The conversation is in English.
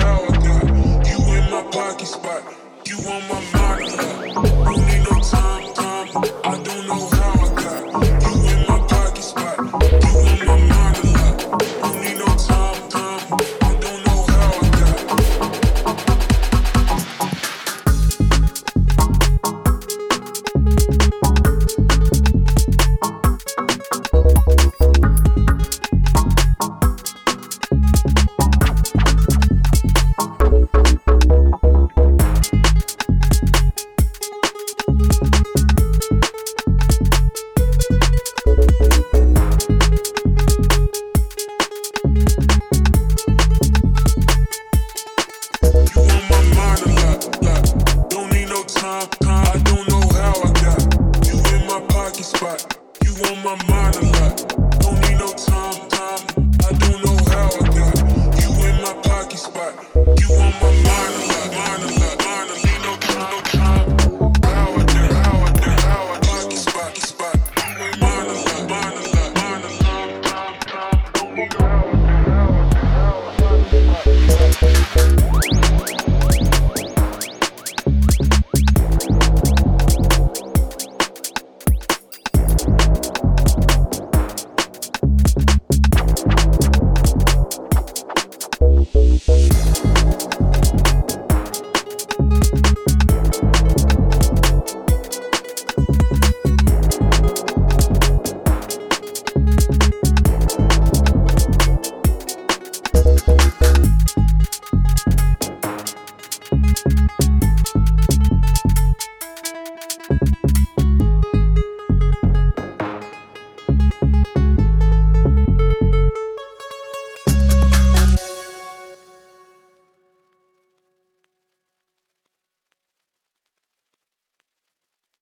I got uh, you in my pocket spot. You on my mind.